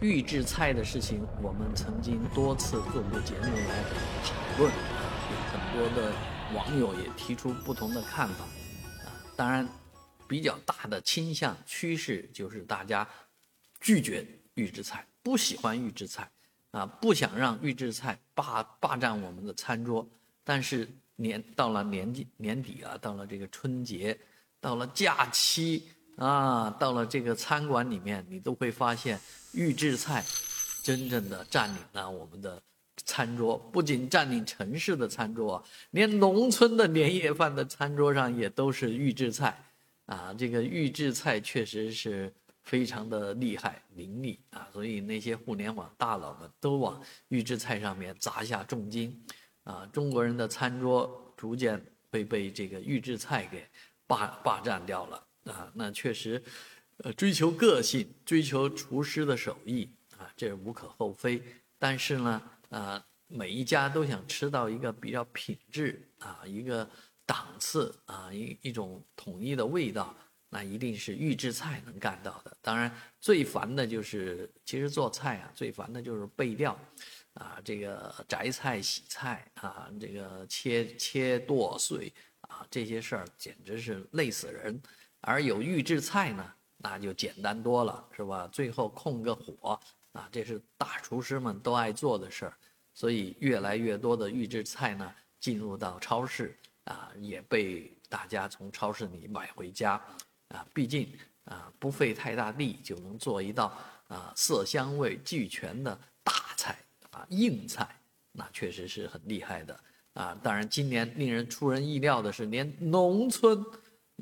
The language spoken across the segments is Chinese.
预制菜的事情，我们曾经多次做过节目来讨论，有很多的网友也提出不同的看法，啊，当然，比较大的倾向趋势就是大家拒绝预制菜，不喜欢预制菜，啊，不想让预制菜霸霸占我们的餐桌。但是年到了年纪年底啊，到了这个春节，到了假期。啊，到了这个餐馆里面，你都会发现预制菜真正的占领了我们的餐桌，不仅占领城市的餐桌，连农村的年夜饭的餐桌上也都是预制菜。啊，这个预制菜确实是非常的厉害凌厉啊，所以那些互联网大佬们都往预制菜上面砸下重金。啊，中国人的餐桌逐渐会被这个预制菜给霸霸占掉了。啊，那确实，呃，追求个性，追求厨师的手艺啊，这无可厚非。但是呢，啊，每一家都想吃到一个比较品质啊，一个档次啊，一一种统一的味道，那一定是预制菜能干到的。当然，最烦的就是，其实做菜啊，最烦的就是备料，啊，这个摘菜、洗菜啊，这个切切剁碎啊，这些事儿简直是累死人。而有预制菜呢，那就简单多了，是吧？最后控个火啊，这是大厨师们都爱做的事儿。所以越来越多的预制菜呢，进入到超市啊，也被大家从超市里买回家啊。毕竟啊，不费太大力就能做一道啊色香味俱全的大菜啊硬菜，那确实是很厉害的啊。当然，今年令人出人意料的是，连农村。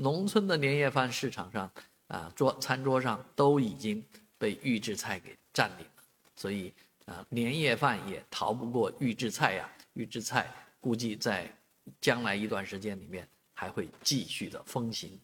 农村的年夜饭市场上，啊，桌餐桌上都已经被预制菜给占领了，所以啊，年夜饭也逃不过预制菜呀。预制菜估计在将来一段时间里面还会继续的风行。